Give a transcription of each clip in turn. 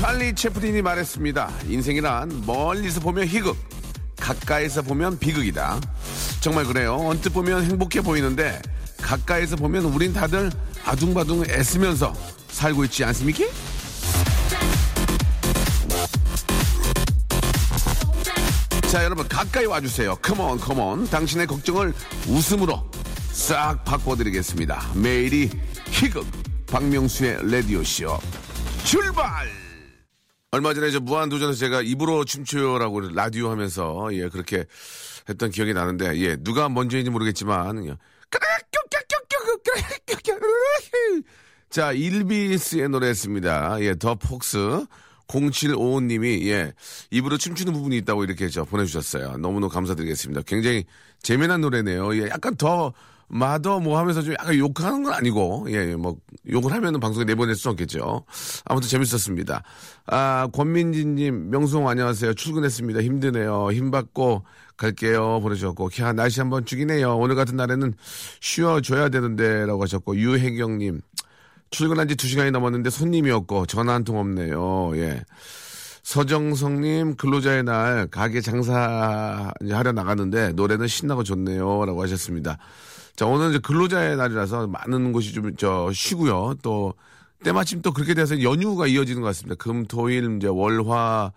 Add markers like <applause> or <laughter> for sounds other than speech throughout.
찰리 채플린이 말했습니다. 인생이란 멀리서 보면 희극, 가까이서 보면 비극이다. 정말 그래요. 언뜻 보면 행복해 보이는데 가까이서 보면 우린 다들 아둥바둥 애쓰면서 살고 있지 않습니까? 자 여러분 가까이 와주세요. 컴온 컴온. 당신의 걱정을 웃음으로 싹 바꿔드리겠습니다. 매일이 희극 박명수의 라디오쇼 출발! 얼마 전에 저 무한도전에서 제가 입으로 춤추요라고 라디오 하면서 예 그렇게 했던 기억이 나는데 예 누가 먼저인지 모르겠지만 <laughs> 자 일비스의 노래였습니다. 예더 폭스 0755님이 예 입으로 춤추는 부분이 있다고 이렇게 저 보내주셨어요. 너무너무 감사드리겠습니다. 굉장히 재미난 노래네요. 예 약간 더 마더 뭐 하면서 좀 약간 욕하는 건 아니고, 예, 뭐, 욕을 하면은 방송에 내보낼 수 없겠죠. 아무튼 재밌었습니다. 아, 권민지님, 명수홍 안녕하세요. 출근했습니다. 힘드네요. 힘 받고 갈게요. 보내주셨고, 야, 날씨 한번 죽이네요. 오늘 같은 날에는 쉬어줘야 되는데, 라고 하셨고, 유혜경님, 출근한 지두 시간이 넘었는데 손님이 없고 전화 한 통 없네요. 예. 서정성님 근로자의 날 가게 장사 하려 나갔는데 노래는 신나고 좋네요. 라고 하셨습니다. 자, 오늘 이제 근로자의 날이라서 많은 곳이 좀, 저, 쉬고요. 또, 때마침 또 그렇게 돼서 연휴가 이어지는 것 같습니다. 금, 토, 일, 이제 월, 화,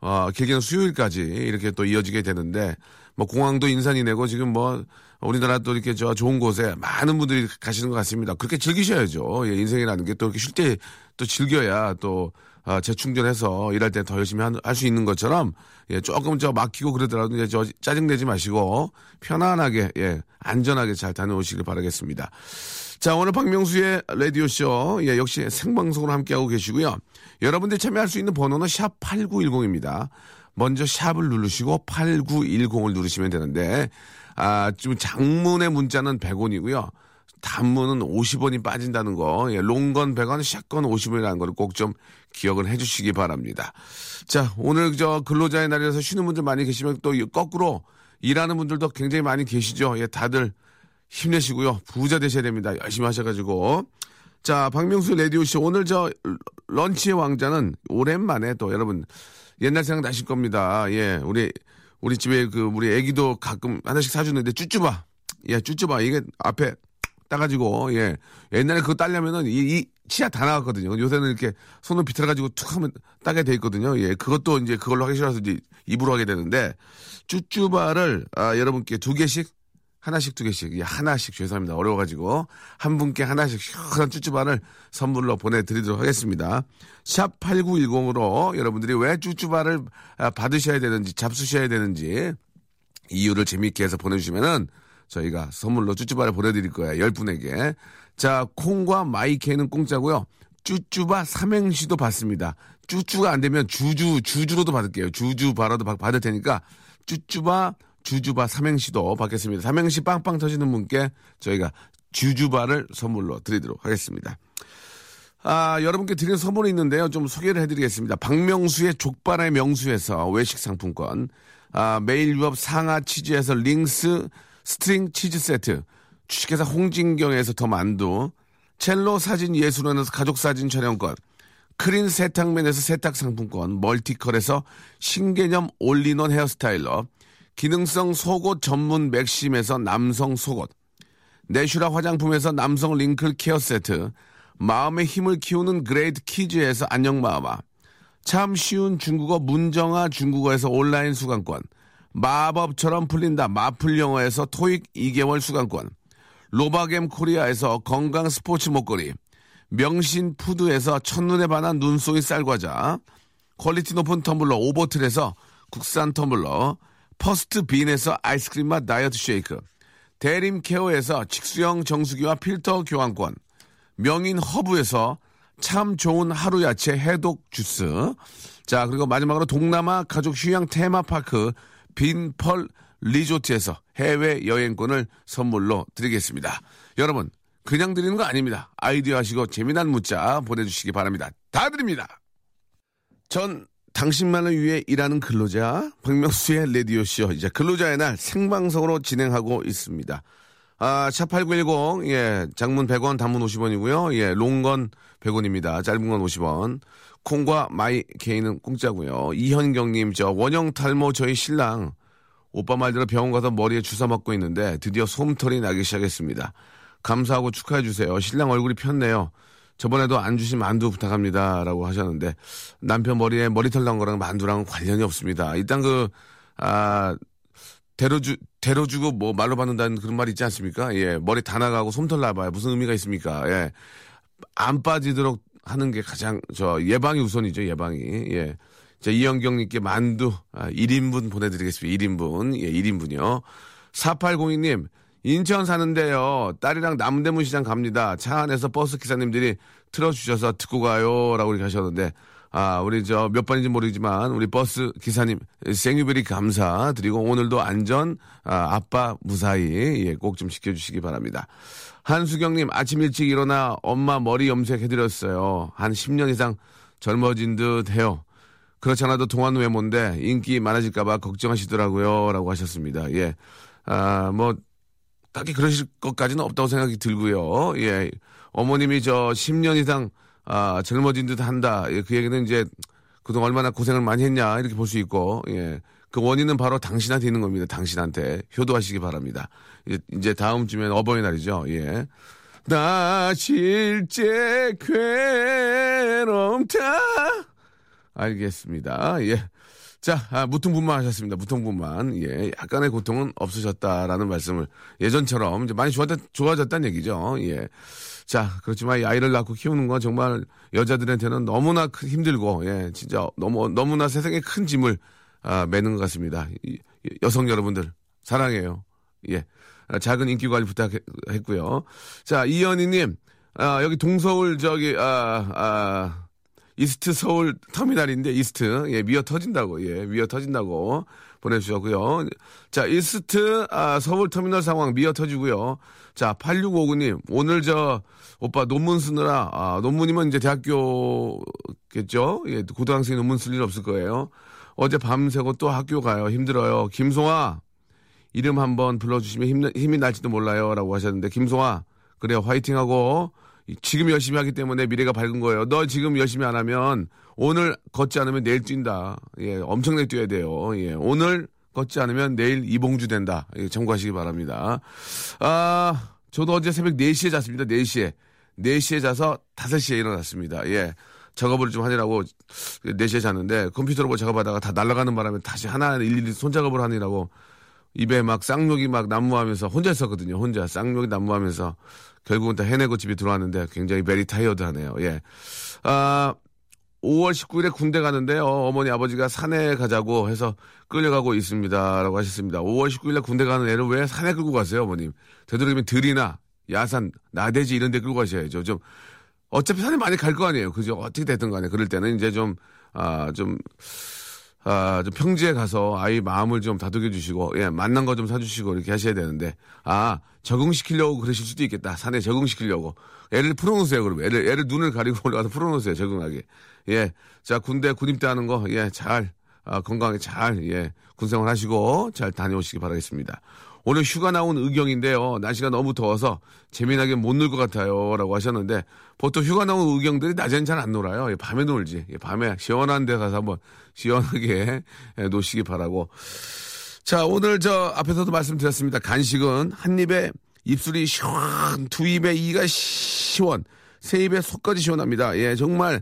어, 길게는 수요일까지 이렇게 또 이어지게 되는데, 뭐, 공항도 인산이 내고 지금 뭐, 우리나라 또 이렇게 저 좋은 곳에 많은 분들이 가시는 것 같습니다. 그렇게 즐기셔야죠. 예, 인생이라는 게 또 이렇게 쉴 때 또 즐겨야 또, 아, 재충전해서 일할 때 더 열심히 할 수 있는 것처럼 예, 조금 저 막히고 그러더라도 이제 저 짜증내지 마시고 편안하게 예, 안전하게 잘 다녀오시길 바라겠습니다. 자, 오늘 박명수의 라디오쇼 예, 역시 생방송으로 함께하고 계시고요. 여러분들이 참여할 수 있는 번호는 샵 8910입니다. 먼저 샵을 누르시고 8910을 누르시면 되는데 아, 좀 장문의 문자는 100원이고요. 단문은 50원이 빠진다는 거, 예, 롱건 100원, 샷건 50원이라는 걸 꼭 좀 기억을 해 주시기 바랍니다. 자, 오늘 저 근로자의 날이라서 쉬는 분들 많이 계시면 또 거꾸로 일하는 분들도 굉장히 많이 계시죠. 예, 다들 힘내시고요. 부자 되셔야 됩니다. 열심히 하셔가지고. 자, 박명수 레디오쇼. 오늘 저 런치의 왕자는 오랜만에 또 여러분 옛날 생각 나실 겁니다. 예, 우리, 우리 집에 그 우리 애기도 가끔 하나씩 사주는데 쭈쭈바. 예, 쭈쭈바. 이게 앞에 따가지고 예 옛날에 그거 따려면은 이, 이 치아 다 나갔거든요. 요새는 이렇게 손을 비틀어가지고 툭 하면 따게 돼 있거든요. 예 그것도 이제 그걸로 하기 싫어서 이제 입으로 하게 되는데 쭈쭈바를 아, 여러분께 두 개씩 하나씩 두 개씩 예, 하나씩 죄송합니다 어려워가지고 한 분께 하나씩 시원한 쭈쭈바를 선물로 보내드리도록 하겠습니다. 샵 8910으로 여러분들이 왜 쭈쭈바를 아, 받으셔야 되는지 잡수셔야 되는지 이유를 재미있게 해서 보내주시면은 저희가 선물로 쭈쭈바를 보내드릴 거예요. 열 분에게. 자, 콩과 마이케는 공짜고요. 쭈쭈바 삼행시도 받습니다. 쭈쭈가 안 되면 주주, 주주로도 받을게요. 주주바라도 받을 테니까 쭈쭈바, 주주바 삼행시도 받겠습니다. 삼행시 빵빵 터지는 분께 저희가 주주바를 선물로 드리도록 하겠습니다. 아, 여러분께 드리는 선물이 있는데요. 좀 소개를 해드리겠습니다. 박명수의 족발의 명수에서 외식 상품권, 아, 매일 유업 상하 치즈에서 링스 스트링 치즈 세트, 주식회사 홍진경에서 더 만두, 첼로 사진 예술원에서 가족 사진 촬영권, 크린 세탁면에서 세탁 상품권, 멀티컬에서 신개념 올리원 헤어스타일러, 기능성 속옷 전문 맥심에서 남성 속옷, 내슈라 화장품에서 남성 wrinkle care 세트, 마음의 힘을 키우는 그레이트 키즈에서 안녕마마, 참 쉬운 중국어 문정아 중국어에서 온라인 수강권, 마법처럼 풀린다. 마풀 영어에서 토익 2개월 수강권, 로바겜 코리아에서 건강 스포츠 목걸이, 명신 푸드에서 첫눈에 반한 눈송이 쌀과자, 퀄리티 높은 텀블러 오버틀에서 국산 텀블러, 퍼스트 빈에서 아이스크림 맛 다이어트 쉐이크, 대림 케어에서 직수형 정수기와 필터 교환권, 명인 허브에서 참 좋은 하루 야채 해독 주스. 자, 그리고 마지막으로 동남아 가족 휴양 테마파크 빈펄 리조트에서 해외 여행권을 선물로 드리겠습니다. 여러분, 그냥 드리는 거 아닙니다. 아이디어 하시고 재미난 문자 보내주시기 바랍니다. 다 드립니다. 전 당신만을 위해 일하는 근로자 박명수의 레디오쇼 이제 근로자의 날 생방송으로 진행하고 있습니다. 아, 차8910, 예, 장문 100원, 단문 50원이고요. 예, 롱건 100원입니다. 짧은 건 50원. 콩과 마이 케이는 공짜고요. 이현경님, 저 원형 탈모 저희 신랑 오빠 말대로 병원 가서 머리에 주사 맞고 있는데 드디어 솜털이 나기 시작했습니다. 감사하고 축하해 주세요. 신랑 얼굴이 폈네요. 저번에도 안 주신 만두 부탁합니다. 라고 하셨는데 남편 머리에 머리털 난 거랑 만두랑 관련이 없습니다. 일단 그, 아, 되로 주, 되로 주고 뭐 말로 받는다는 그런 말 있지 않습니까? 예. 머리 다 나가고 솜털 나봐요. 무슨 의미가 있습니까? 예. 안 빠지도록 하는 게 가장 저 예방이 우선이죠. 예방이. 예. 자, 이영경 님께 만두 아, 1인분 보내 드리겠습니다. 1인분. 예, 1인분이요. 4802 님, 인천 사는데요. 딸이랑 남대문 시장 갑니다. 차 안에서 버스 기사님들이 틀어 주셔서 듣고 가요. 라고 이렇게 하셨는데, 아, 우리 저 몇 번인지 모르지만, 우리 버스 기사님 생유베리 감사드리고, 오늘도 안전, 아, 아빠 무사히, 예, 꼭 좀 지켜주시기 바랍니다. 한수경님, 아침 일찍 일어나 엄마 머리 염색해드렸어요. 한 10년 이상 젊어진 듯 해요. 그렇지 않아도 동안 외모인데 인기 많아질까봐 걱정하시더라고요. 라고 하셨습니다. 예. 아, 뭐, 딱히 그러실 것까지는 없다고 생각이 들고요. 예. 어머님이 저 10년 이상, 아, 젊어진 듯 한다. 예, 그 얘기는 이제 그동안 얼마나 고생을 많이 했냐. 이렇게 볼 수 있고, 예. 그 원인은 바로 당신한테 있는 겁니다. 당신한테. 효도하시기 바랍니다. 이제, 이제 다음 주면 어버이날이죠. 예. 나 실제 괴롭다. 알겠습니다. 예. 자, 아, 무통분만 하셨습니다. 무통분만. 예. 약간의 고통은 없으셨다라는 말씀을 예전처럼 이제 많이 좋아졌, 좋아졌다는 얘기죠. 예. 자, 그렇지만 이 아이를 낳고 키우는 건 정말 여자들한테는 너무나 큰 힘들고, 예. 진짜 너무, 너무나 세상에 큰 짐을, 아, 매는 것 같습니다. 이, 여성 여러분들, 사랑해요. 예. 아, 작은 인기 관리 부탁했고요. 자, 이현희님, 아, 여기 동서울 저기, 아, 아, East 서울 터미널인데 East 예 미어 터진다고 예 미어 터진다고 보내주셨고요. 자 East 아, 서울 터미널 상황 미어 터지고요. 자 8659님 오늘 저 오빠 논문 쓰느라 아, 논문이면 이제 대학교겠죠. 예 고등학생 논문 쓸 일 없을 거예요. 어제 밤새고 또 학교 가요 힘들어요. 김송아 이름 한번 불러주시면 힘, 힘이 날지도 몰라요 라고 하셨는데 김송아 그래요 화이팅 하고 지금 열심히 하기 때문에 미래가 밝은 거예요. 너 지금 열심히 안 하면 오늘 걷지 않으면 내일 뛴다. 예, 엄청나게 뛰어야 돼요. 예, 오늘 걷지 않으면 내일 이봉주 된다. 예, 참고하시기 바랍니다. 아, 저도 어제 새벽 4시에 잤습니다. 4시에. 4시에 자서 5시에 일어났습니다. 예. 작업을 좀 하느라고 4시에 잤는데 컴퓨터로 뭐 작업하다가 다 날아가는 바람에 다시 하나 일일이 손작업을 하느라고 입에 막 쌍욕이 막 난무하면서 혼자 있었거든요. 혼자 쌍욕이 난무하면서 결국은 다 해내고 집에 들어왔는데 굉장히 베리 타이어드하네요. 예. 아, 5월 19일에 군대 가는데요. 어머니 아버지가 산에 가자고 해서 끌려가고 있습니다. 라고 하셨습니다. 5월 19일에 군대 가는 애를 왜 산에 끌고 가세요, 어머님? 되도록이면 들이나 야산, 나대지 이런 데 끌고 가셔야죠. 좀 어차피 산에 많이 갈 거 아니에요. 그죠? 어떻게 됐든 간에. 그럴 때는 이제 좀, 아, 좀, 아, 좀 평지에 가서 아이 마음을 좀 다독여 주시고, 예, 만난 거 좀 사주시고 이렇게 하셔야 되는데, 아, 적응시키려고 그러실 수도 있겠다. 산에 적응시키려고. 애를 풀어놓으세요, 그럼. 애를, 애를 눈을 가리고 <laughs> 올라가서 풀어놓으세요, 적응하게. 예. 자, 군대 군입대 하는 거, 예, 잘, 아, 건강하게 잘, 예, 군생활 하시고 잘 다녀오시기 바라겠습니다. 오늘 휴가 나온 의경인데요. 날씨가 너무 더워서 재미나게 못 놀 것 같아요. 라고 하셨는데 보통 휴가 나온 의경들이 낮에는 잘 안 놀아요. 예, 밤에 놀지. 예, 밤에 시원한 데 가서 한번 시원하게 <laughs> 예, 노시기 바라고. 자, 오늘 저 앞에서도 말씀드렸습니다. 간식은 한 입에 입술이 시원, 두 입에 이가 시원, 세 입에 속까지 시원합니다. 예, 정말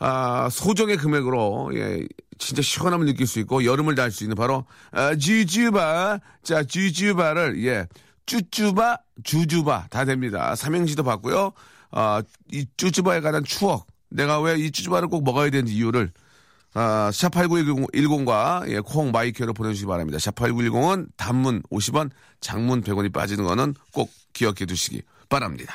아, 소정의 금액으로 예, 진짜 시원함을 느낄 수 있고 여름을 날 수 있는 바로 아, 쥐쥐바 자 쥐쥐바를 예 쭈쭈바 주주바 다 됩니다 삼행시도 받고요 아, 이 쭈쭈바에 관한 추억 내가 왜 이 쭈쭈바를 꼭 먹어야 되는지 이유를 아, 샵8910과 예, 콩 마이크로 보내주시기 바랍니다. 샵8910은 단문 50원, 장문 100원이 빠지는 거는 꼭 기억해 두시기 바랍니다.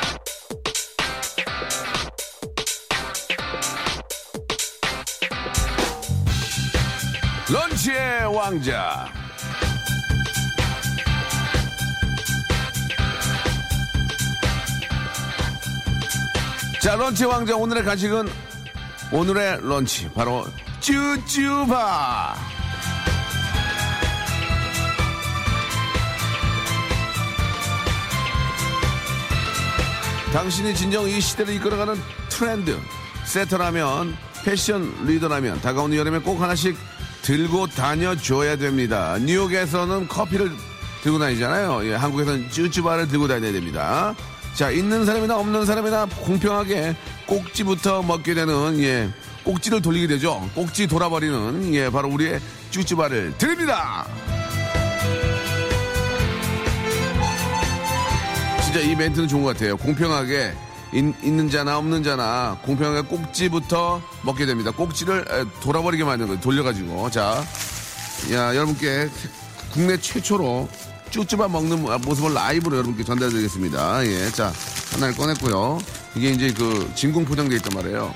런치의 왕자. 자, 런치 왕자 오늘의 간식은 오늘의 런치 바로 쭈쭈바. 당신이 진정 이 시대를 이끌어가는 트렌드 세터라면 패션 리더라면 다가오는 여름에 꼭 하나씩 들고 다녀줘야 됩니다. 뉴욕에서는 커피를 들고 다니잖아요. 예, 한국에서는 쭈쭈바를 들고 다녀야 됩니다. 자, 있는 사람이나 없는 사람이나 공평하게 꼭지부터 먹게 되는 예, 꼭지를 돌리게 되죠. 꼭지 돌아버리는 예, 바로 우리의 쭈쭈바를 드립니다. 진짜 이 멘트는 좋은 것 같아요. 공평하게 있, 는 자나 없는 자나 공평하게 꼭지부터 먹게 됩니다. 꼭지를 에, 돌아버리게 만드는 거예요. 돌려가지고. 자, 야 여러분께 국내 최초로 쭈쭈바 먹는 모습을 라이브로 여러분께 전달드리겠습니다. 예, 자 하나를 꺼냈고요. 이게 이제 그 진공 포장돼 있단 말이에요.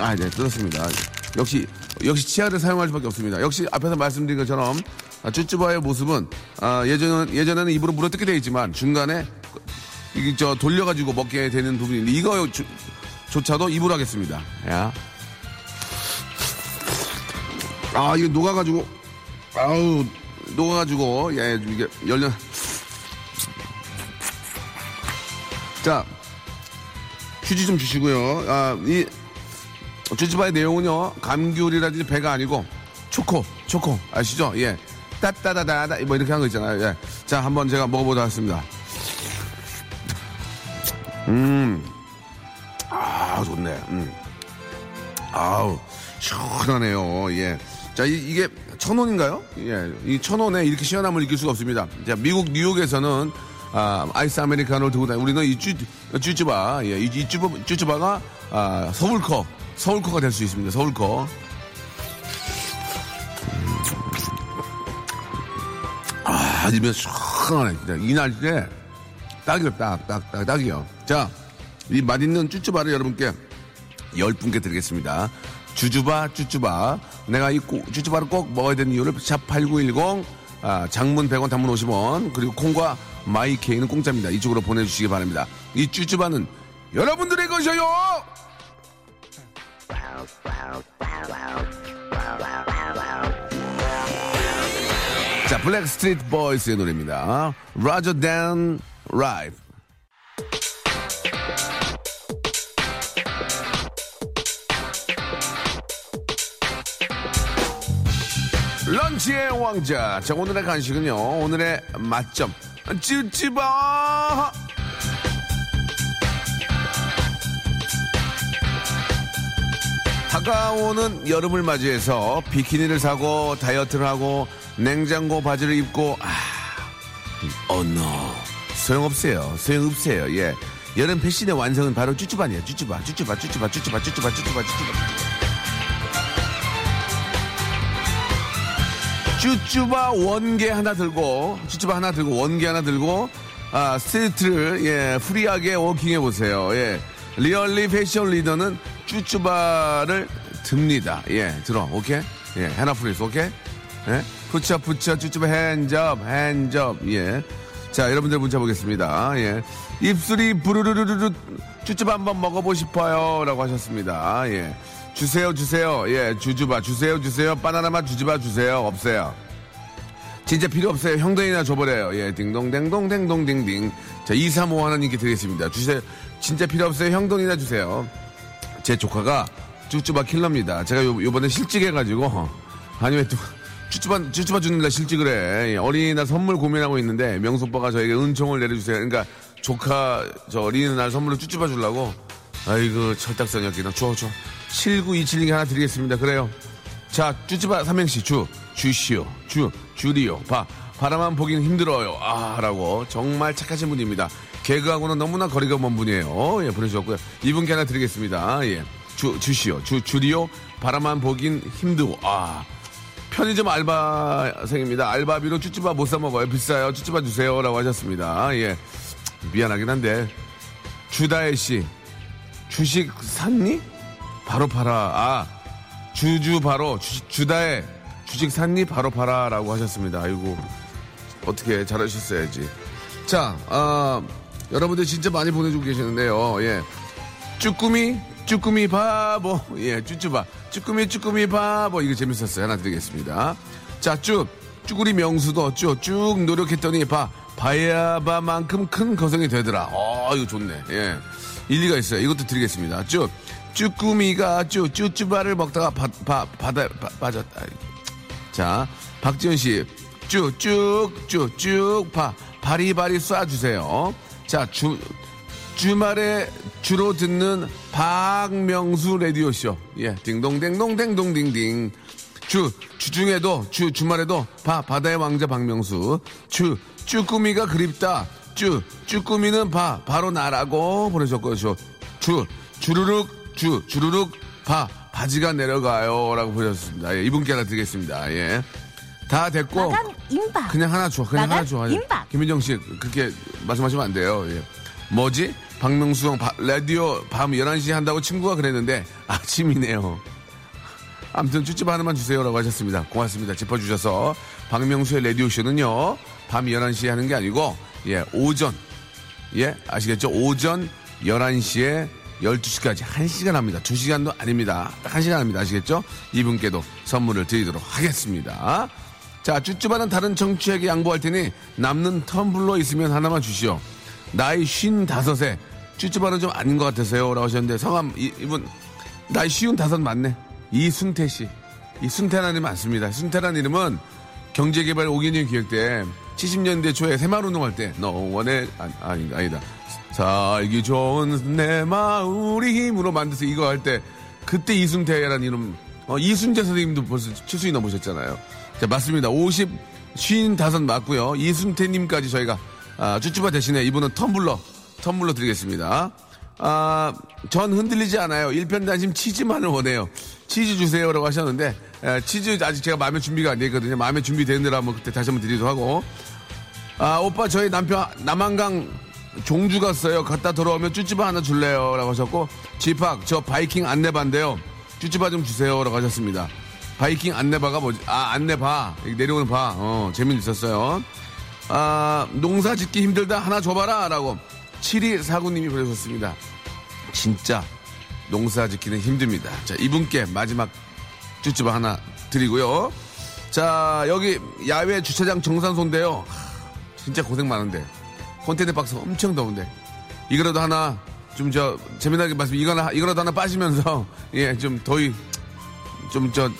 아, 네, 뜯었습니다. 역시, 역시 치아를 사용할 수밖에 없습니다. 역시 앞에서 말씀드린 것처럼, 아, 쭈쭈바의 모습은, 아, 예전, 예전에는 입으로 물어 뜯게 되어 있지만, 중간에, 이게 저 돌려가지고 먹게 되는 부분인데, 이거 조, 조차도 입으로 하겠습니다. 야. 아, 이거 녹아가지고, 아우, 녹아가지고, 예, 이게 열려. 자, 휴지 좀 주시고요. 아, 이, 쭈쭈바의 내용은요, 감귤이라든지 배가 아니고, 초코, 초코, 아시죠? 예. 따따다다다, 뭐 이렇게 한 거 있잖아요. 예. 자, 한번 제가 먹어보도록 하겠습니다. 음. 아, 좋네. 음. 아우, 시원하네요. 예. 자, 이, 게 천 원인가요? 예. 이 천 원에 이렇게 시원함을 느낄 수가 없습니다. 자, 미국 뉴욕에서는 아, 아이스 아메리카노를 들고 다니 우리는 이 쭈, 쭈쭈바, 예, 이, 이 쭈, 쭈쭈바가 아, 서울커, 서울커가 될 수 있습니다. 서울커. 아, 아니면 시원하네. 진짜. 이 날씨에 딱이요, 딱, 딱, 딱, 딱이요. 자, 이 맛있는 쭈쭈바를 여러분께 열 분께 드리겠습니다. 주주바, 쭈쭈바. 내가 이 꾸- 쭈쭈바를 꼭 먹어야 되는 이유를 샵8910, 아, 장문 100원, 단문 50원, 그리고 콩과 마이케이는 공짜입니다. 이쪽으로 보내주시기 바랍니다. 이 쭈쭈바는 여러분들의 것이에요! 자, Backstreet Boys의 노래입니다. Larger Than Life. 런치의 왕자. 자, 오늘의 간식은요. 오늘의 맛점. 찌찌바! 다가오는 여름을 맞이해서 비키니를 사고 다이어트를 하고 냉장고 바지를 입고 아, 어노 소용없어요. 소용없어요. 예. 여름 패션의 완성은 바로 쭈쭈바니에요. 쭈쭈바, 쭈쭈바, 쭈쭈바, 쭈쭈바, 쭈쭈바, 쭈쭈바, 쭈쭈바. 쭈쭈바 one개 하나 들고 쭈쭈바 하나 들고 one개 하나 들고 아 street를 예 free하게 walking해 보세요. 예 really 패션 리더는 쭈쭈바를 듭니다. 예 들어 오케이 예 하나 please 오케이 예 푸차 푸차 쭈쭈바 핸접 핸접 예 자 여러분들 문자 보겠습니다. 예 입술이 부르르르르 쭈쭈바 한번 먹어보고 싶어요 라고 하셨습니다. 예. 주세요, 주세요. 예, 주주바, 주세요, 주세요. 바나나맛 주주바 주세요. 없어요. 진짜 필요 없어요. 형돈이나 줘버려요. 예, 딩동댕동, 댕동댕딩. 자, 235 하나님께 드리겠습니다. 주세요. 진짜 필요 없어요. 형돈이나 주세요. 제 조카가 쭈쭈바 킬러입니다. 제가 요, 요번에 실직해가지고, 아니, 왜 또, 쭈쭈바, 쭈쭈바 주는 날 실직을 해. 예, 어린이날 선물 고민하고 있는데, 명소빠가 저에게 은총을 내려주세요. 그러니까, 조카, 저 어린이날 선물로 쭈쭈바 주려고, 아이고, 철딱선이었기나. 줘, 줘. 7927님 하나 드리겠습니다. 그래요. 자, 쭈쭈바 삼행시 주, 주시오, 주, 주리오, 바, 바라만 보긴 힘들어요. 아, 라고. 정말 착하신 분입니다. 개그하고는 너무나 거리가 먼 분이에요. 예, 보내주셨고요. 이분께 하나 드리겠습니다. 예. 주, 주시오, 주, 주리오, 바라만 보긴 힘들고, 아. 편의점 알바생입니다. 알바비로 쭈쭈바 못 사 먹어요. 비싸요. 쭈쭈바 주세요. 라고 하셨습니다. 예. 미안하긴 한데. 주다혜 씨. 주식 샀니? 바로 팔아. 아. 주주 바로. 주, 주다혜. 주식 샀니? 바로 팔아. 라고 하셨습니다. 아이고. 어떻게 잘하셨어야지. 자, 아, 여러분들 진짜 많이 보내주고 계시는데요. 예. 쭈꾸미, 쭈꾸미 바보. 예, 쭈쭈바. 쭈꾸미, 쭈꾸미 바보. 이거 재밌었어요. 하나 드리겠습니다. 자, 쭉. 쭈구리 명수도 쭉, 쭉 노력했더니 바, 바야바만큼 큰 거성이 되더라. 어, 이거 좋네. 예. 일리가 있어요. 이것도 드리겠습니다. 쭉. 쭈꾸미가 쭈, 쭈쭈바를 먹다가 바, 바, 바다, 바, 빠졌다. 자, 박지현 씨. 쭉, 쭉, 쭉, 쭉, 바, 바리바리 쏴주세요. 자, 주, 주말에 주로 듣는 박명수 라디오쇼. 예, 딩동댕동댕동딩딩. 주, 주중에도, 주, 주말에도, 바, 바다의 왕자 박명수. 주, 쭈꾸미가 그립다. 쭈, 쭈꾸미는 바, 바로 나라고 보내셨고요. 저, 주, 주르륵, 주, 주르륵, 바, 바지가 내려가요. 라고 보내셨습니다. 예, 이분께 하나 드리겠습니다. 예. 다 됐고. 마감 임박. 그냥 하나 줘. 그냥 하나 줘. 임박. 김민정 씨, 그렇게 말씀하시면 안 돼요. 예. 뭐지? 박명수 형, 바- 라디오 밤 11시 한다고 친구가 그랬는데, 아침이네요. 아무튼 쭈쭈바 하나만 주세요라고 하셨습니다. 고맙습니다. 짚어주셔서. 박명수의 라디오쇼는요, 밤 11시에 하는 게 아니고, 예, 오전, 예, 아시겠죠? 오전 11시에 12시까지 1시간 합니다. 2시간도 아닙니다. 딱 1시간 합니다. 아시겠죠? 이분께도 선물을 드리도록 하겠습니다. 자, 쭈쭈바는 다른 청취에게 양보할 테니 남는 텀블러 있으면 하나만 주시오. 나이 55에 쭈쭈바는 좀 아닌 것 같으세요. 라고 하셨는데 성함, 이, 이분, 나이 55 맞네. 이순태 씨. 이 순태라는 이름 맞습니다. 순태라는 이름은 경제개발 5개년 기획 때 70년대 초에 새마을운동 할 때 너 원해 아, 아니, 아니다 살기 좋은 내 마을이 힘으로 만들어서 이거 할 때 그때 이순태라는 이름 어, 이순재 선생님도 벌써 7순이 넘으셨잖아요 자 맞습니다 50 55 맞고요 이순태님까지 저희가 아, 쭈쭈바 대신에 이분은 텀블러 텀블러 드리겠습니다 아, 전 흔들리지 않아요. 일편단심 치즈만을 원해요. 치즈 주세요라고 하셨는데 에, 치즈 아직 제가 마음의 준비가 안 되거든요. 마음의 준비 되는 대로 한번 그때 다시 한번 드리도록 하고 아 오빠 저희 남편 남한강 종주 갔어요. 갔다 돌아오면 쭈쭈바 하나 줄래요?라고 하셨고 지팍 저 바이킹 안내바인데요. 쭈쭈바 좀 주세요 라고 하셨습니다. 바이킹 안내바가 뭐지? 아 안내바 내려오는 바. 어 재미 있었어요. 아 농사 짓기 힘들다 하나 줘봐라 라고 7249님이 보내셨습니다. 진짜 농사 짓기는 힘듭니다. 자, 이분께 마지막 쭈쭈바 하나 드리고요. 자, 여기 야외 주차장 정산소인데요. 하, 진짜 고생 많은데. 컨테이너 박스 엄청 더운데. 이거라도 하나 좀 저 재미나게 말씀 이거나 이거라도 하나 빠시면서 <laughs> 예, 좀 더위 좀저좀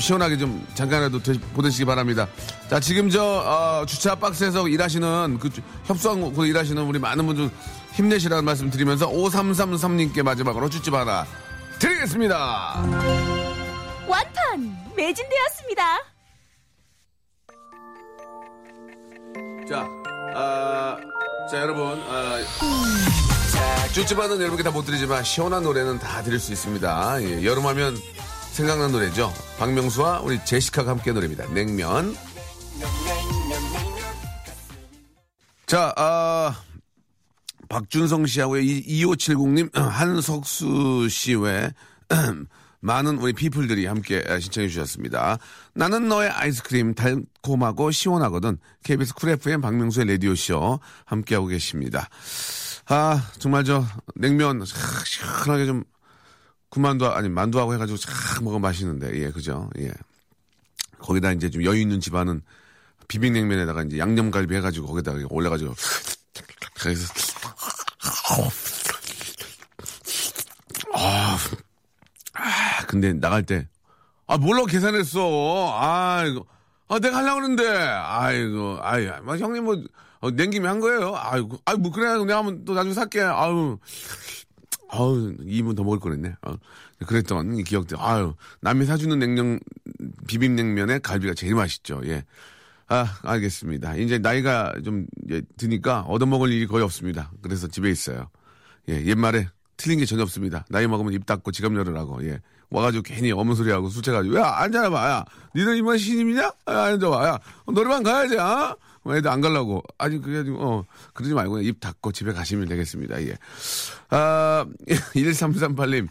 시원하게 좀 잠깐이라도 드- 보내시기 바랍니다. 자, 지금 저 어, 주차 박스에서 일하시는 그 주- 협소하고 일하시는 우리 많은 분들 힘내시라는 말씀 드리면서 5333님께 마지막으로 쭈쭈바 하나 드리겠습니다. 완판 매진되었습니다. 자, 아, 자 여러분, 아, 쭈쭈바는 여러분께 다 못 드리지만 시원한 노래는 다 드릴 수 있습니다. 예, 여름하면 생각난 노래죠. 박명수와 우리 제시카가 함께 노래입니다. 냉면. 자, 아, 박준성 씨하고 2570님, <clears throat> 한석수 씨외 <clears throat> 많은 우리 피플들이 함께 신청해 주셨습니다. 나는 너의 아이스크림 달콤하고 시원하거든. KBS 쿨 FM 박명수의 라디오쇼 함께하고 계십니다. 아, 정말 저 냉면 시원하게 좀 군만두 아니 만두하고 해가지고 쫙 먹으면 맛있는데 예 그죠 예 거기다 이제 좀 여유 있는 집안은 비빔냉면에다가 이제 양념갈비 해가지고 거기다가 올려가지고 그래서 아, 아 근데 나갈 때 아 몰라 계산했어 아 이거 아 내가 하려고 그러는데 아이고 아이 막 형님 뭐 어, 냉김에 한 거예요 아이고 아이 뭐 그래 내가 한번 또 나중에 살게 아유 아우, 2분 더 먹을 거랬네. 어, 그랬던 이 기억들. 아유, 남이 사주는 냉면, 비빔냉면에 갈비가 제일 맛있죠. 예. 아, 알겠습니다. 이제 나이가 좀 예, 드니까 얻어먹을 일이 거의 없습니다. 그래서 집에 있어요. 예, 옛말에 틀린 게 전혀 없습니다. 나이 먹으면 입 닫고 지갑 열으라고. 예. 와가지고 괜히 어머 소리하고 술 취해가지고 야 앉아봐 야 니들 이만 신임이냐? 야, 앉아봐 야 노래방 가야지 아? 어? 애들 안 가려고 아니 그래가지고 어 그러지 말고 입 닫고 집에 가시면 되겠습니다 예. 아 <laughs> 1338님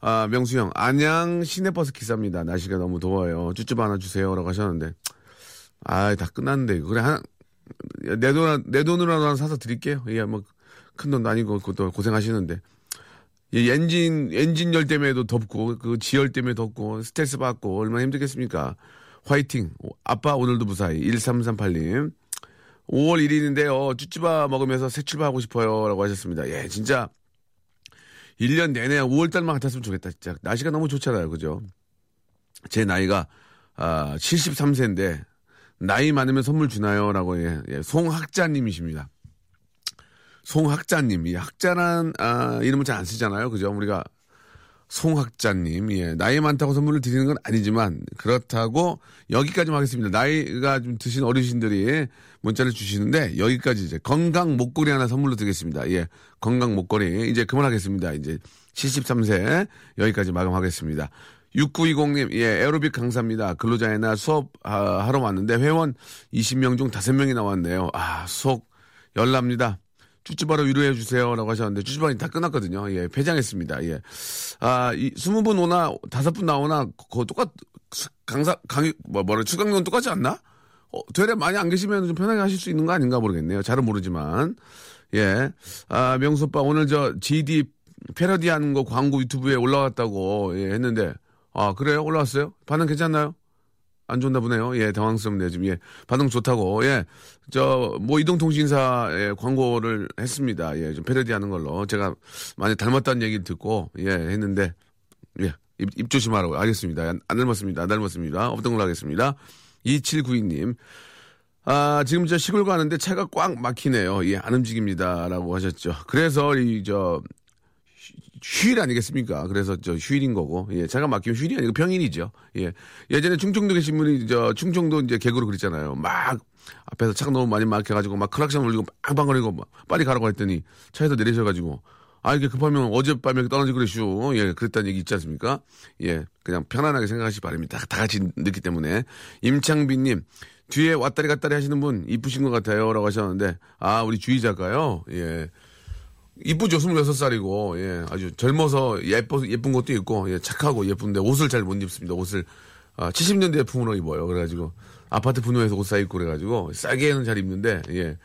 아 명수 형 안양 시내버스 기사입니다 날씨가 너무 더워요 쭈쭈 하나 주세요라고 하셨는데 아 다 끝났는데 그래 한 내 돈, 내 돈으로라도 하나 사서 드릴게요. 예, 뭐, 큰 돈도 아니고, 그것도 고생하시는데. 이 엔진, 엔진 열 때문에도 덥고, 그 지열 때문에 덥고, 스트레스 받고, 얼마나 힘들겠습니까? 화이팅. 아빠 오늘도 무사히. 1338님. 5월 1일인데요. 쭈쭈바 먹으면서 새 출발하고 싶어요. 라고 하셨습니다. 예, 진짜. 1년 내내 5월달만 같았으면 좋겠다. 진짜. 날씨가 너무 좋잖아요. 그죠? 제 나이가, 아, 73세인데, 나이 많으면 선물 주나요? 라고, 예, 예, 송학자님이십니다. 송학자님. 이 학자란, 아, 이름을 잘 안 쓰잖아요. 그죠? 우리가 송학자님, 예. 나이 많다고 선물을 드리는 건 아니지만, 그렇다고 여기까지만 하겠습니다. 나이가 좀 드신 어르신들이 문자를 주시는데, 여기까지 이제 건강 목걸이 하나 선물로 드리겠습니다. 예. 건강 목걸이. 이제 그만하겠습니다. 이제 73세. 여기까지 마감하겠습니다. 6920님, 예, 에어로빅 강사입니다. 근로자의 날 수업 아, 하러 왔는데 회원 20명 중 5명이 나왔네요. 아, 속 열납니다. 쭈쭈바로 위로해 주세요라고 하셨는데 쭈쭈바이 다 끝났거든요. 예, 폐장했습니다. 예. 아, 이 20분 오나 5분 나오나 그거 똑같 강사 강의 뭐 뭐라 추강론 똑같지 않나? 어, 되레 많이 안 계시면 좀 편하게 하실 수 있는 거 아닌가 모르겠네요. 잘은 모르지만. 예. 아, 명수 오빠 오늘 저 GD 패러디 하는 거 광고 유튜브에 올라왔다고 예, 했는데 아, 그래요? 올라왔어요? 반응 괜찮나요? 안 좋나 보네요. 예, 당황스럽네요. 지금, 예. 반응 좋다고. 예. 저, 뭐, 이동통신사에 광고를 했습니다. 예, 좀 패러디 하는 걸로. 제가 많이 닮았다는 얘기를 듣고, 예, 했는데, 예, 입, 입 조심하라고. 알겠습니다. 안, 안 닮았습니다. 안 닮았습니다. 없던 걸로 하겠습니다. 2792님. 아, 지금 저 시골 가는데 차가 꽉 막히네요. 예, 안 움직입니다. 라고 하셨죠. 그래서 이, 저, 휴일 아니겠습니까? 그래서 저 휴일인 거고, 예, 차가 막히면 휴일이 아니고 평일이죠. 예. 예전에 충청도 계신 분이 저 충청도 이제 개그로 그랬잖아요. 막 앞에서 차가 너무 많이 막혀가지고 막 크락션 울리고 빵빵거리고 막 빨리 가라고 했더니 차에서 내리셔가지고 아, 이게 급하면 어젯밤에 떨어지고 그랬슈. 예, 그랬다는 얘기 있지 않습니까? 예, 그냥 편안하게 생각하시기 바랍니다. 다, 다 같이 늦기 때문에. 임창빈님, 뒤에 왔다리 갔다리 하시는 분 이쁘신 것 같아요. 라고 하셨는데, 아, 우리 주희 작가요? 예. 이쁘죠, 26살이고, 예, 아주 젊어서 예뻐, 예쁜 것도 있고, 예, 착하고 예쁜데 옷을 잘 못 입습니다. 옷을, 아, 70년대 품으로 입어요. 그래가지고, 아파트 분호에서 옷 사입고 그래가지고, 싸게는 잘 입는데, 예.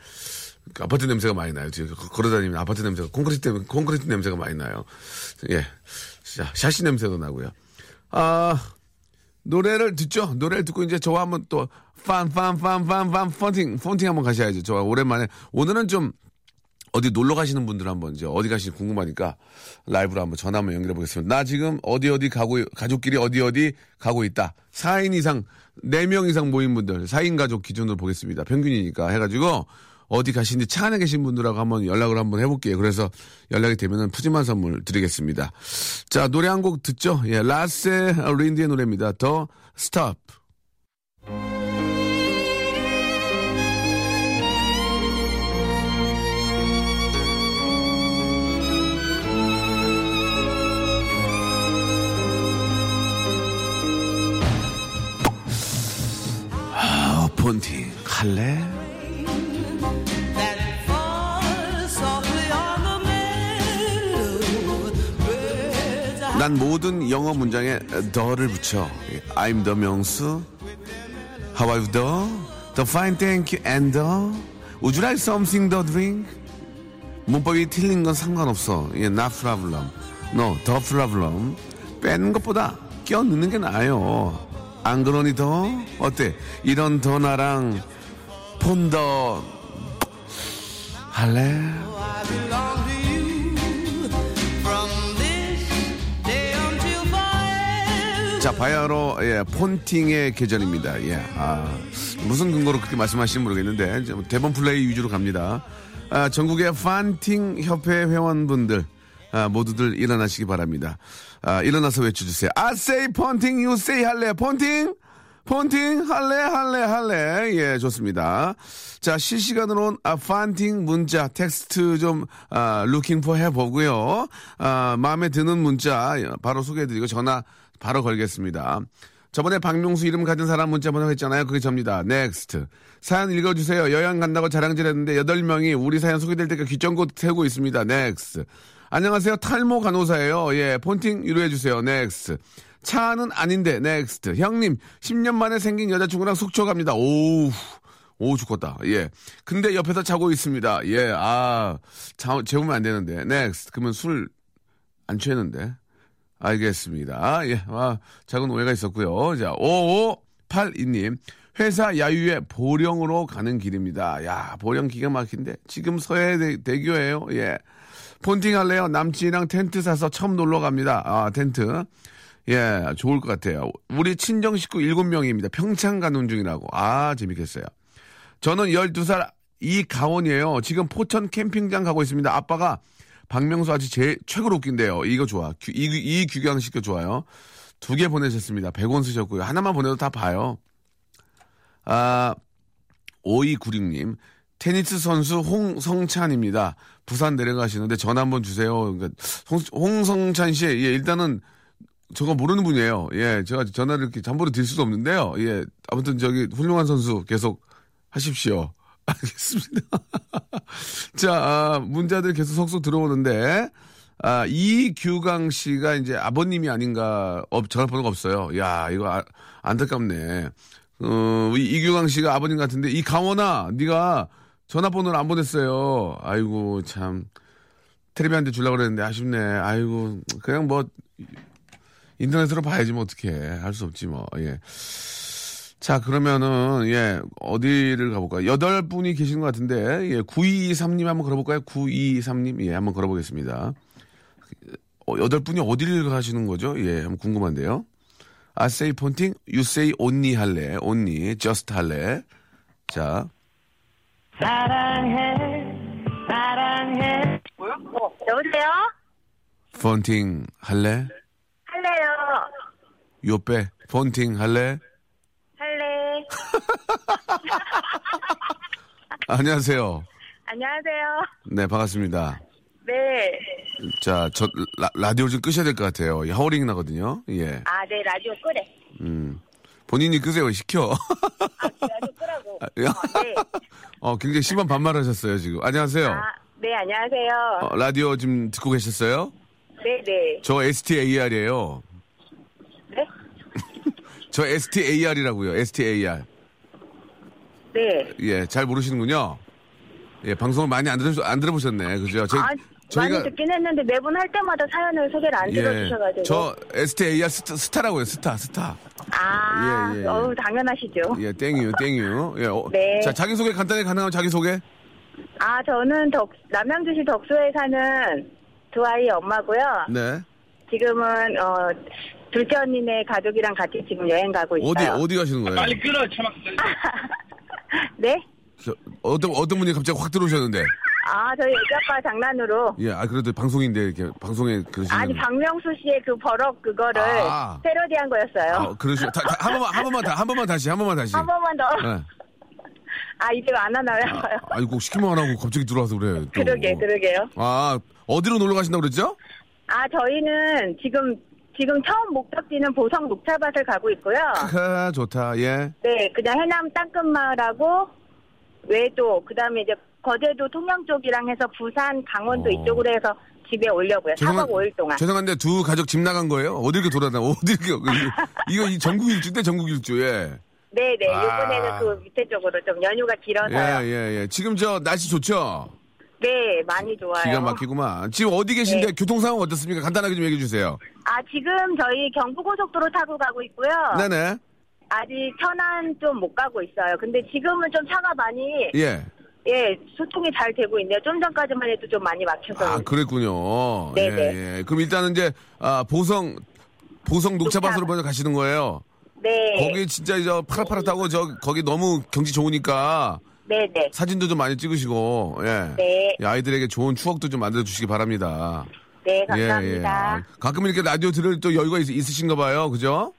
그 아파트 냄새가 많이 나요. 지금 걸어다니면 아파트 냄새가, 콘크리트, 콘크리트 냄새가 많이 나요. 예. 자, 샤시 냄새도 나고요. 아, 노래를 듣죠? 노래를 듣고 이제 저와 한번 또, 판, 판, 판, 판, 판, 펀팅, 펀팅 한번 가셔야죠. 저와 오랜만에. 오늘은 좀, 어디 놀러 가시는 분들 한번 이제 어디 가시는지 궁금하니까 라이브로 한번 전화 한번 연결해 보겠습니다. 나 지금 어디 어디 가고 가족끼리 어디 어디 가고 있다. 4인 이상 4명 이상 모인 분들 4인 가족 기준으로 보겠습니다. 평균이니까 해가지고 어디 가시는지 차 안에 계신 분들하고 한번 연락을 한번 해볼게요. 그래서 연락이 되면은 푸짐한 선물 드리겠습니다. 자 노래 한 곡 듣죠. 예, 라세 린디의 노래입니다. 더 스탑. 폰팅 할래? 난 모든 영어 문장에 더를 붙여. I'm the 명수. How are you the? The fine, thank you, and the? Would you like something to drink? 문법이 틀린 건 상관없어. 예, not problem. No, the problem. 빼는 것보다 껴 넣는 게 나아요. 안 그러니 더? 어때? 이런 더 나랑 폰더 할래? 자, 바야흐로 예, 폰팅의 계절입니다. 예, 아, 무슨 근거로 그렇게 말씀하시는지 모르겠는데 대본 플레이 위주로 갑니다. 아, 전국의 판팅 협회 회원분들 아, 모두들 일어나시기 바랍니다. 아, 일어나서 외쳐주세요. I say 폰팅, you say 할래. 폰팅? 폰팅 할래 할래 할래. 예 좋습니다. 자 실시간으로 온 아, 폰팅 문자 텍스트 좀 아, looking for 해보고요. 아, 마음에 드는 문자 바로 소개해드리고 전화 바로 걸겠습니다. 저번에 박명수 이름 가진 사람 문자 번호 했잖아요. 그게 접니다. next 사연 읽어주세요. 여행 간다고 자랑질 했는데 8명이 우리 사연 소개될 때까지 귀 쫑긋 세우고 있습니다. next 안녕하세요. 탈모 간호사예요. 예 폰팅 유료해주세요. next 차는 아닌데 next 형님 10년 만에 생긴 여자친구랑 속초 갑니다. 오우 오 죽겠다. 예. 근데 옆에서 자고 있습니다. yeah 재우면 안 되는데. next 그러면 술 안 취했는데. 알겠습니다. 예 아 작은 오해가 있었고요. 자 5582님. 회사 야유회 보령으로 가는 길입니다. 야 보령 기가 막힌데 지금 서해 대교예요. 예 폰팅 할래요 남친이랑 텐트 사서 처음 놀러 갑니다 아 텐트 예, 좋을 것 같아요. 우리 친정 식구 7명입니다. 평창 가는 중이라고. 아, 재밌겠어요. 저는 12살 이가원이에요. 지금 포천 캠핑장 가고 있습니다. 아빠가 박명수 아직 제 최고로 웃긴데요. 이거 좋아. 이, 이 규경식도 좋아요. 두 개 보내셨습니다. 100원 쓰셨고요. 하나만 보내도 다 봐요. 아, 5296님. 테니스 선수 홍성찬입니다. 부산 내려가시는데 전화 한번 주세요. 그러니까 홍, 홍성찬 씨, 예, 일단은 저거 모르는 분이에요. 예, 제가 전화를 이렇게 잠보로 드릴 수도 없는데요. 예, 아무튼 저기 훌륭한 선수 계속 하십시오. <laughs> 알겠습니다. <laughs> 자, 아, 문자들 계속 속속 들어오는데, 아, 이규강 씨가 이제 아버님이 아닌가, 어, 전화번호가 없어요. 야, 이거 아, 안타깝네. 어, 이, 이규강 씨가 아버님 같은데, 이 강원아, 네가 전화번호를 안 보냈어요. 아이고, 참. 테레비한테 주려고 그랬는데 아쉽네. 아이고, 그냥 뭐, 인터넷으로 봐야지 뭐 어떻게 할 수 없지 뭐 예. 자 그러면은 예 어디를 가볼까요? 여덟 분이 계신 것 같은데 예 923님 한번 걸어볼까요? 923님 예 한번 걸어보겠습니다. 어, 여덟 분이 어디를 가시는 거죠? 예 한번 궁금한데요. I say 폰팅, you say only 할래, only, just 할래. 자. 사랑해, 사랑해. 어, 여보세요? 폰팅 할래? 할래요. 요빼 폰팅 할래? 할래. <laughs> 안녕하세요. 안녕하세요. 네 반갑습니다. 네. 자, 저 라, 디오좀 끄셔야 될 것 같아요. 하워링 나거든요. 예. 아, 네, 라디오 끄래. 음. 본인이 끄세요. 시켜. 아, 라디오 끄라고. 아, 야. 어, 네. 어, 굉장히 심한 반말하셨어요, 지금. 안녕하세요. 아, 네, 안녕하세요. 어, 라디오 지금 듣고 계셨어요? 네, 네. 저 STAR이에요. 네? <laughs> 저 STAR이라고요. STAR. 네. 예, 잘 모르시는군요. 예, 방송을 많이 안, 들어, 안 들어보셨네. 그죠? 저, 아, 많이 듣긴 했는데 매번 할 때마다 사연을 소개를 안 들어주셔가지고. 예, 저 STAR 스타, 스타 라고요. 스타, 스타. 아, 예, 예, 예. 어우, 당연하시죠. 예, thank you, thank you. 예, 어, 네. 자, 자기소개 간단히 가능하면 자기소개? 아, 저는 덕, 남양주시 덕소에 사는 두 아이 엄마고요. 네. 지금은, 어, 둘째 언니네 가족이랑 같이 지금 여행 가고 있어요. 어디, 어디 가시는 거예요? 빨리 끊어, 참아. <laughs> 네? 저, 어떤, 어떤 분이 갑자기 확 들어오셨는데. 아, 저희 애기 아빠 장난으로. 예, 아, 그래도 방송인데, 이렇게, 방송에 그러시는. 아니, 박명수 씨의 그 버럭 그거를 아. 패러디한 거였어요. 아, 그러시, 다, 다, 한 번만, 한 번만, 다, 한 번만 다시, 한 번만 다시. 한 번만 더. 예. 아, 이제 안 하나요? 아니, 꼭 시키면 안 하고 갑자기 들어와서 그래. 또. 그러게, 그러게요. 아, 어디로 놀러 가신다고 그랬죠? 아, 저희는 지금, 지금 처음 목적지는 보성 녹차밭을 가고 있고요. 아, 좋다, 예. 네, 그냥 해남 땅끝마을하고 외도, 그 다음에 이제 거제도 통영 쪽이랑 해서 부산, 강원도 어. 이쪽으로 해서 집에 오려고요. 4박 5일 동안. 죄송한데 두 가족 집 나간 거예요? 어디 이렇게 돌아다녀? 어디 이렇게, 이거, <laughs> 이거 이 전국 일주인데 전국 일주, 예. 네네, 아. 이번에는 그 밑에 쪽으로 좀 연휴가 예, 길어서요. 예, 예. 지금 저 날씨 좋죠? 네, 많이 좋아요. 기가 막히구만. 지금 어디 계신데 네. 교통 상황 어떻습니까? 간단하게 좀 얘기해 주세요. 아, 지금 저희 경부고속도로 타고 가고 있고요. 네네. 아직 천안 좀 못 가고 있어요. 근데 지금은 좀 차가 많이, 예. 예, 소통이 잘 되고 있네요. 좀 전까지만 해도 좀 많이 막혀서. 아, 그랬군요. 네네. 예, 예. 그럼 일단은 이제, 아, 보성, 보성 녹차밭으로 녹차. 먼저 가시는 거예요. 네. 거기 진짜 저 파릇파릇하고 저, 거기 너무 경치 좋으니까 네네. 사진도 좀 많이 찍으시고, 예. 네. 이 아이들에게 좋은 추억도 좀 만들어 주시기 바랍니다. 네, 감사합니다. 아, 가끔 이렇게 라디오 들을 또 여유가 있, 있으신가 봐요. 그죠?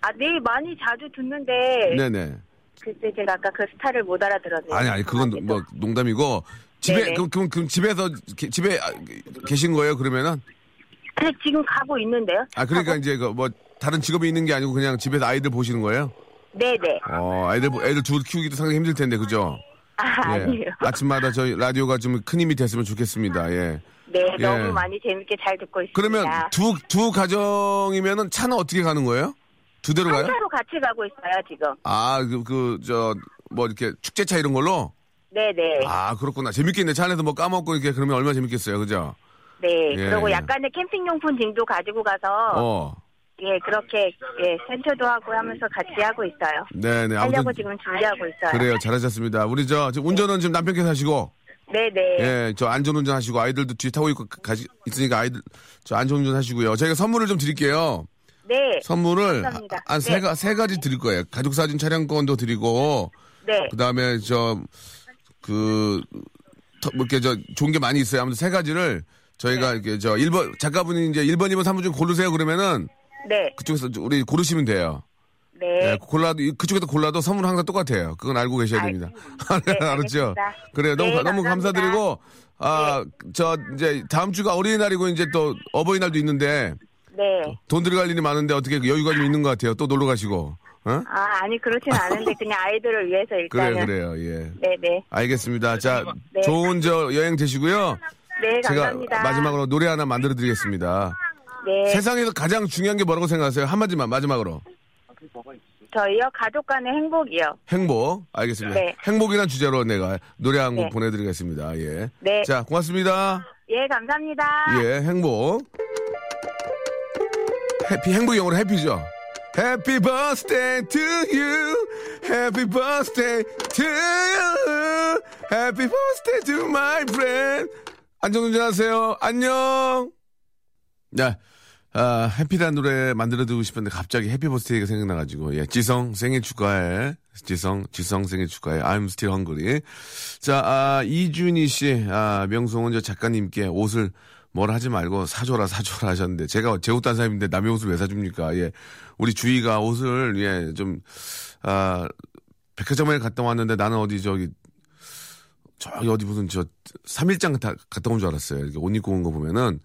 아, 네, 많이 자주 듣는데 네네. 글쎄 제가 아까 그 스타를 못 알아들었네요. 아니, 아니, 그건 뭐 농담이고. 집에, 네네. 그럼, 그럼, 그럼 집에서, 게- 집에 아, 계신 거예요, 그러면은? 네, 지금 가고 있는데요. 아, 그러니까 이제 그 뭐, 다른 직업이 있는 게 아니고 그냥 집에서 아이들 보시는 거예요? 네, 네. 어, 아이들, 보- 애들 둘 키우기도 상당히 힘들 텐데, 그죠? 아, 예. 아니에요. 아침마다 저희 라디오가 좀 큰 힘이 됐으면 좋겠습니다, 예. 네, 예. 너무 많이 재밌게 잘 듣고 있습니다. 그러면 두, 두 가정이면은 차는 어떻게 가는 거예요? 두 대로 가요? 한 차로 같이 가고 있어요, 지금. 아, 그, 그, 저, 뭐 이렇게 축제차 이런 걸로? 네, 네. 아, 그렇구나. 재밌겠네. 차 안에서 뭐 까먹고 이렇게 그러면 얼마나 재밌겠어요. 그죠? 네. 예, 그리고 예. 약간의 캠핑용품 등도 가지고 가서 어. 예, 그렇게 예, 센터도 하고 하면서 같이 하고 있어요. 네네. 하려고 아무튼. 지금 준비하고 있어요. 그래요. 잘하셨습니다. 우리 저, 저 운전은 지금 남편께서 하시고, 네, 네. 예, 저 안전운전 하시고, 아이들도 뒤에 타고 있고, 가시, 있으니까 아이들, 저 안전운전 하시고요. 저희가 선물을 좀 드릴게요. 네. 선물을 감사합니다. 한 세 네. 가, 세 가지 드릴 거예요. 가족 사진 촬영권도 드리고, 네. 그 다음에 저, 그, 터- 뭐 이렇게 저, 좋은 게 많이 있어요. 아무튼 세 가지를 저희가 이렇게 저 1번, 작가분이 이제 1번, 2번, 3번 중 고르세요. 그러면은 네. 그쪽에서 우리 고르시면 돼요. 네. 예, 골라도, 이- 그쪽에서 골라도 선물은 항상 똑같아요. 그건 알고 계셔야 됩니다. <laughs> 네, 알았죠? 알겠습니다. 그래요. 너무, 네, 가- 너무 감사합니다. 감사드리고, 아, 저, 이제 다음 주가 어린이날이고 이제 또 어버이날도 있는데 네. 돈 들어갈 일이 많은데 어떻게 여유가 좀 있는 것 같아요. 또 놀러 가시고. 어? 아, 아니 그렇진 않은데 그냥 아이들을 위해서 <laughs> 일단은 그래요, 그래요. 예. 네, 네. 알겠습니다. 자, 네. 좋은 저 여행 되시고요. 네, 제가 감사합니다. 마지막으로 노래 하나 만들어 드리겠습니다. 네. 세상에서 가장 중요한 게 뭐라고 생각하세요? 한마디만 마지막으로. 저희요 가족 간의 행복이요. 행복. 알겠습니다. 네. 행복이란 주제로 내가 노래 한 곡 네. 보내드리겠습니다. 예. 네. 자, 고맙습니다. 예, 감사합니다. 예, 행복. 해피, 행복 영어로 해피죠? Happy birthday to you. Happy birthday to you. Happy birthday to my friend. 안전운전 하세요. 안녕. 네. 아, 해피란 노래 만들어 두고 싶었는데 갑자기 해피 버스데이가 생각나가지고, 예, 지성 생일 축하해. 지성, 지성 생일 축하해. I'm still hungry. 자, 아, 이준희 씨, 아, 명성은 저 작가님께 옷을 뭘 하지 말고 사줘라, 사줘라 하셨는데, 제가 제 옷 단 사람인데 남의 옷을 왜 사줍니까? 예. 우리 주희가 옷을, 예, 좀, 아, 백화점에 갔다 왔는데 나는 어디 저기, 저기 어디 무슨 저 3일장 다, 갔다 온 줄 알았어요. 이렇게 옷 입고 온 거 보면은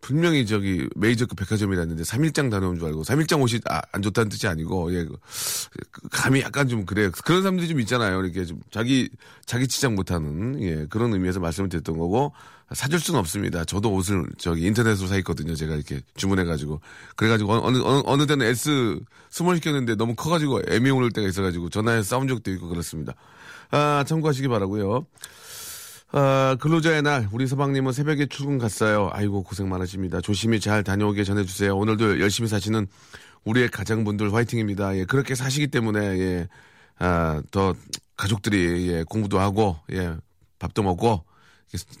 분명히 저기 메이저급 백화점이라는데 3일장 다녀온 줄 알고 3일장 옷이 아, 안 좋다는 뜻이 아니고 예, 그, 그 감이 약간 좀 그래요. 그런 사람들이 좀 있잖아요. 이렇게 좀 자기 자기 치장 못하는 예, 그런 의미에서 말씀을 드렸던 거고 사줄 수는 없습니다. 저도 옷을 저기 인터넷으로 사 있거든요. 제가 이렇게 주문해가지고 그래가지고 어느 어느 어느 데는 S small 시켰는데 너무 커가지고 애미 오를 때가 있어가지고 전화해서 싸운 적도 있고 그렇습니다. 아 참고하시기 바라고요. 아, 근로자의 날, 우리 서방님은 새벽에 출근 갔어요. 아이고, 고생 많으십니다. 조심히 잘 다녀오게 전해주세요. 오늘도 열심히 사시는 우리의 가장분들 화이팅입니다. 예, 그렇게 사시기 때문에, 예, 아, 더 가족들이, 예, 공부도 하고, 예, 밥도 먹고,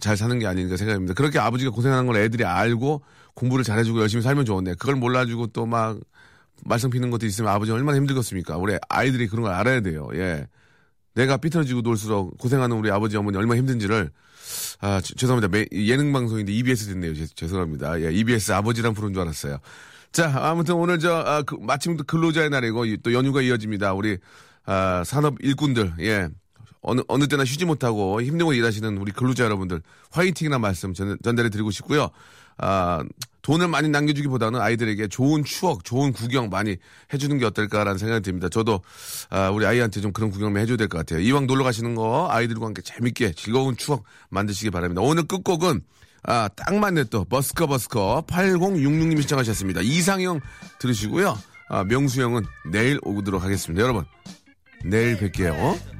잘 사는 게 아닌가 생각합니다. 그렇게 아버지가 고생하는 걸 애들이 알고 공부를 잘해주고 열심히 살면 좋은데, 그걸 몰라주고 또 막, 말썽 피는 것도 있으면 아버지 얼마나 힘들겠습니까? 우리 아이들이 그런 걸 알아야 돼요. 예. 내가 삐뚤어지고 놀수록 고생하는 우리 아버지 어머니 얼마나 힘든지를 아 지- 죄송합니다 매- 예능 방송인데 EBS 됐네요 죄- 죄송합니다 예, EBS 아버지랑 부른 줄 알았어요 자 아무튼 오늘 저 아, 그, 마침 또 근로자의 날이고 이- 또 연휴가 이어집니다 우리 아, 산업 일꾼들 예 어느 어느 때나 쉬지 못하고 힘들고 일하시는 우리 근로자 여러분들 화이팅이나 말씀 전, 전달해 드리고 싶고요 아 돈을 많이 남겨주기보다는 아이들에게 좋은 추억, 좋은 구경 많이 해주는 게 어떨까라는 생각이 듭니다. 저도 아, 우리 아이한테 좀 그런 구경만 해줘야 될 것 같아요. 이왕 놀러 가시는 거 아이들과 함께 재밌게 즐거운 추억 만드시기 바랍니다. 오늘 끝곡은 아, 딱 맞네 또 버스커 버스커 8066님이 시청하셨습니다. 이상형 들으시고요. 아, 명수 형은 내일 오도록 하겠습니다. 여러분 내일 뵐게요.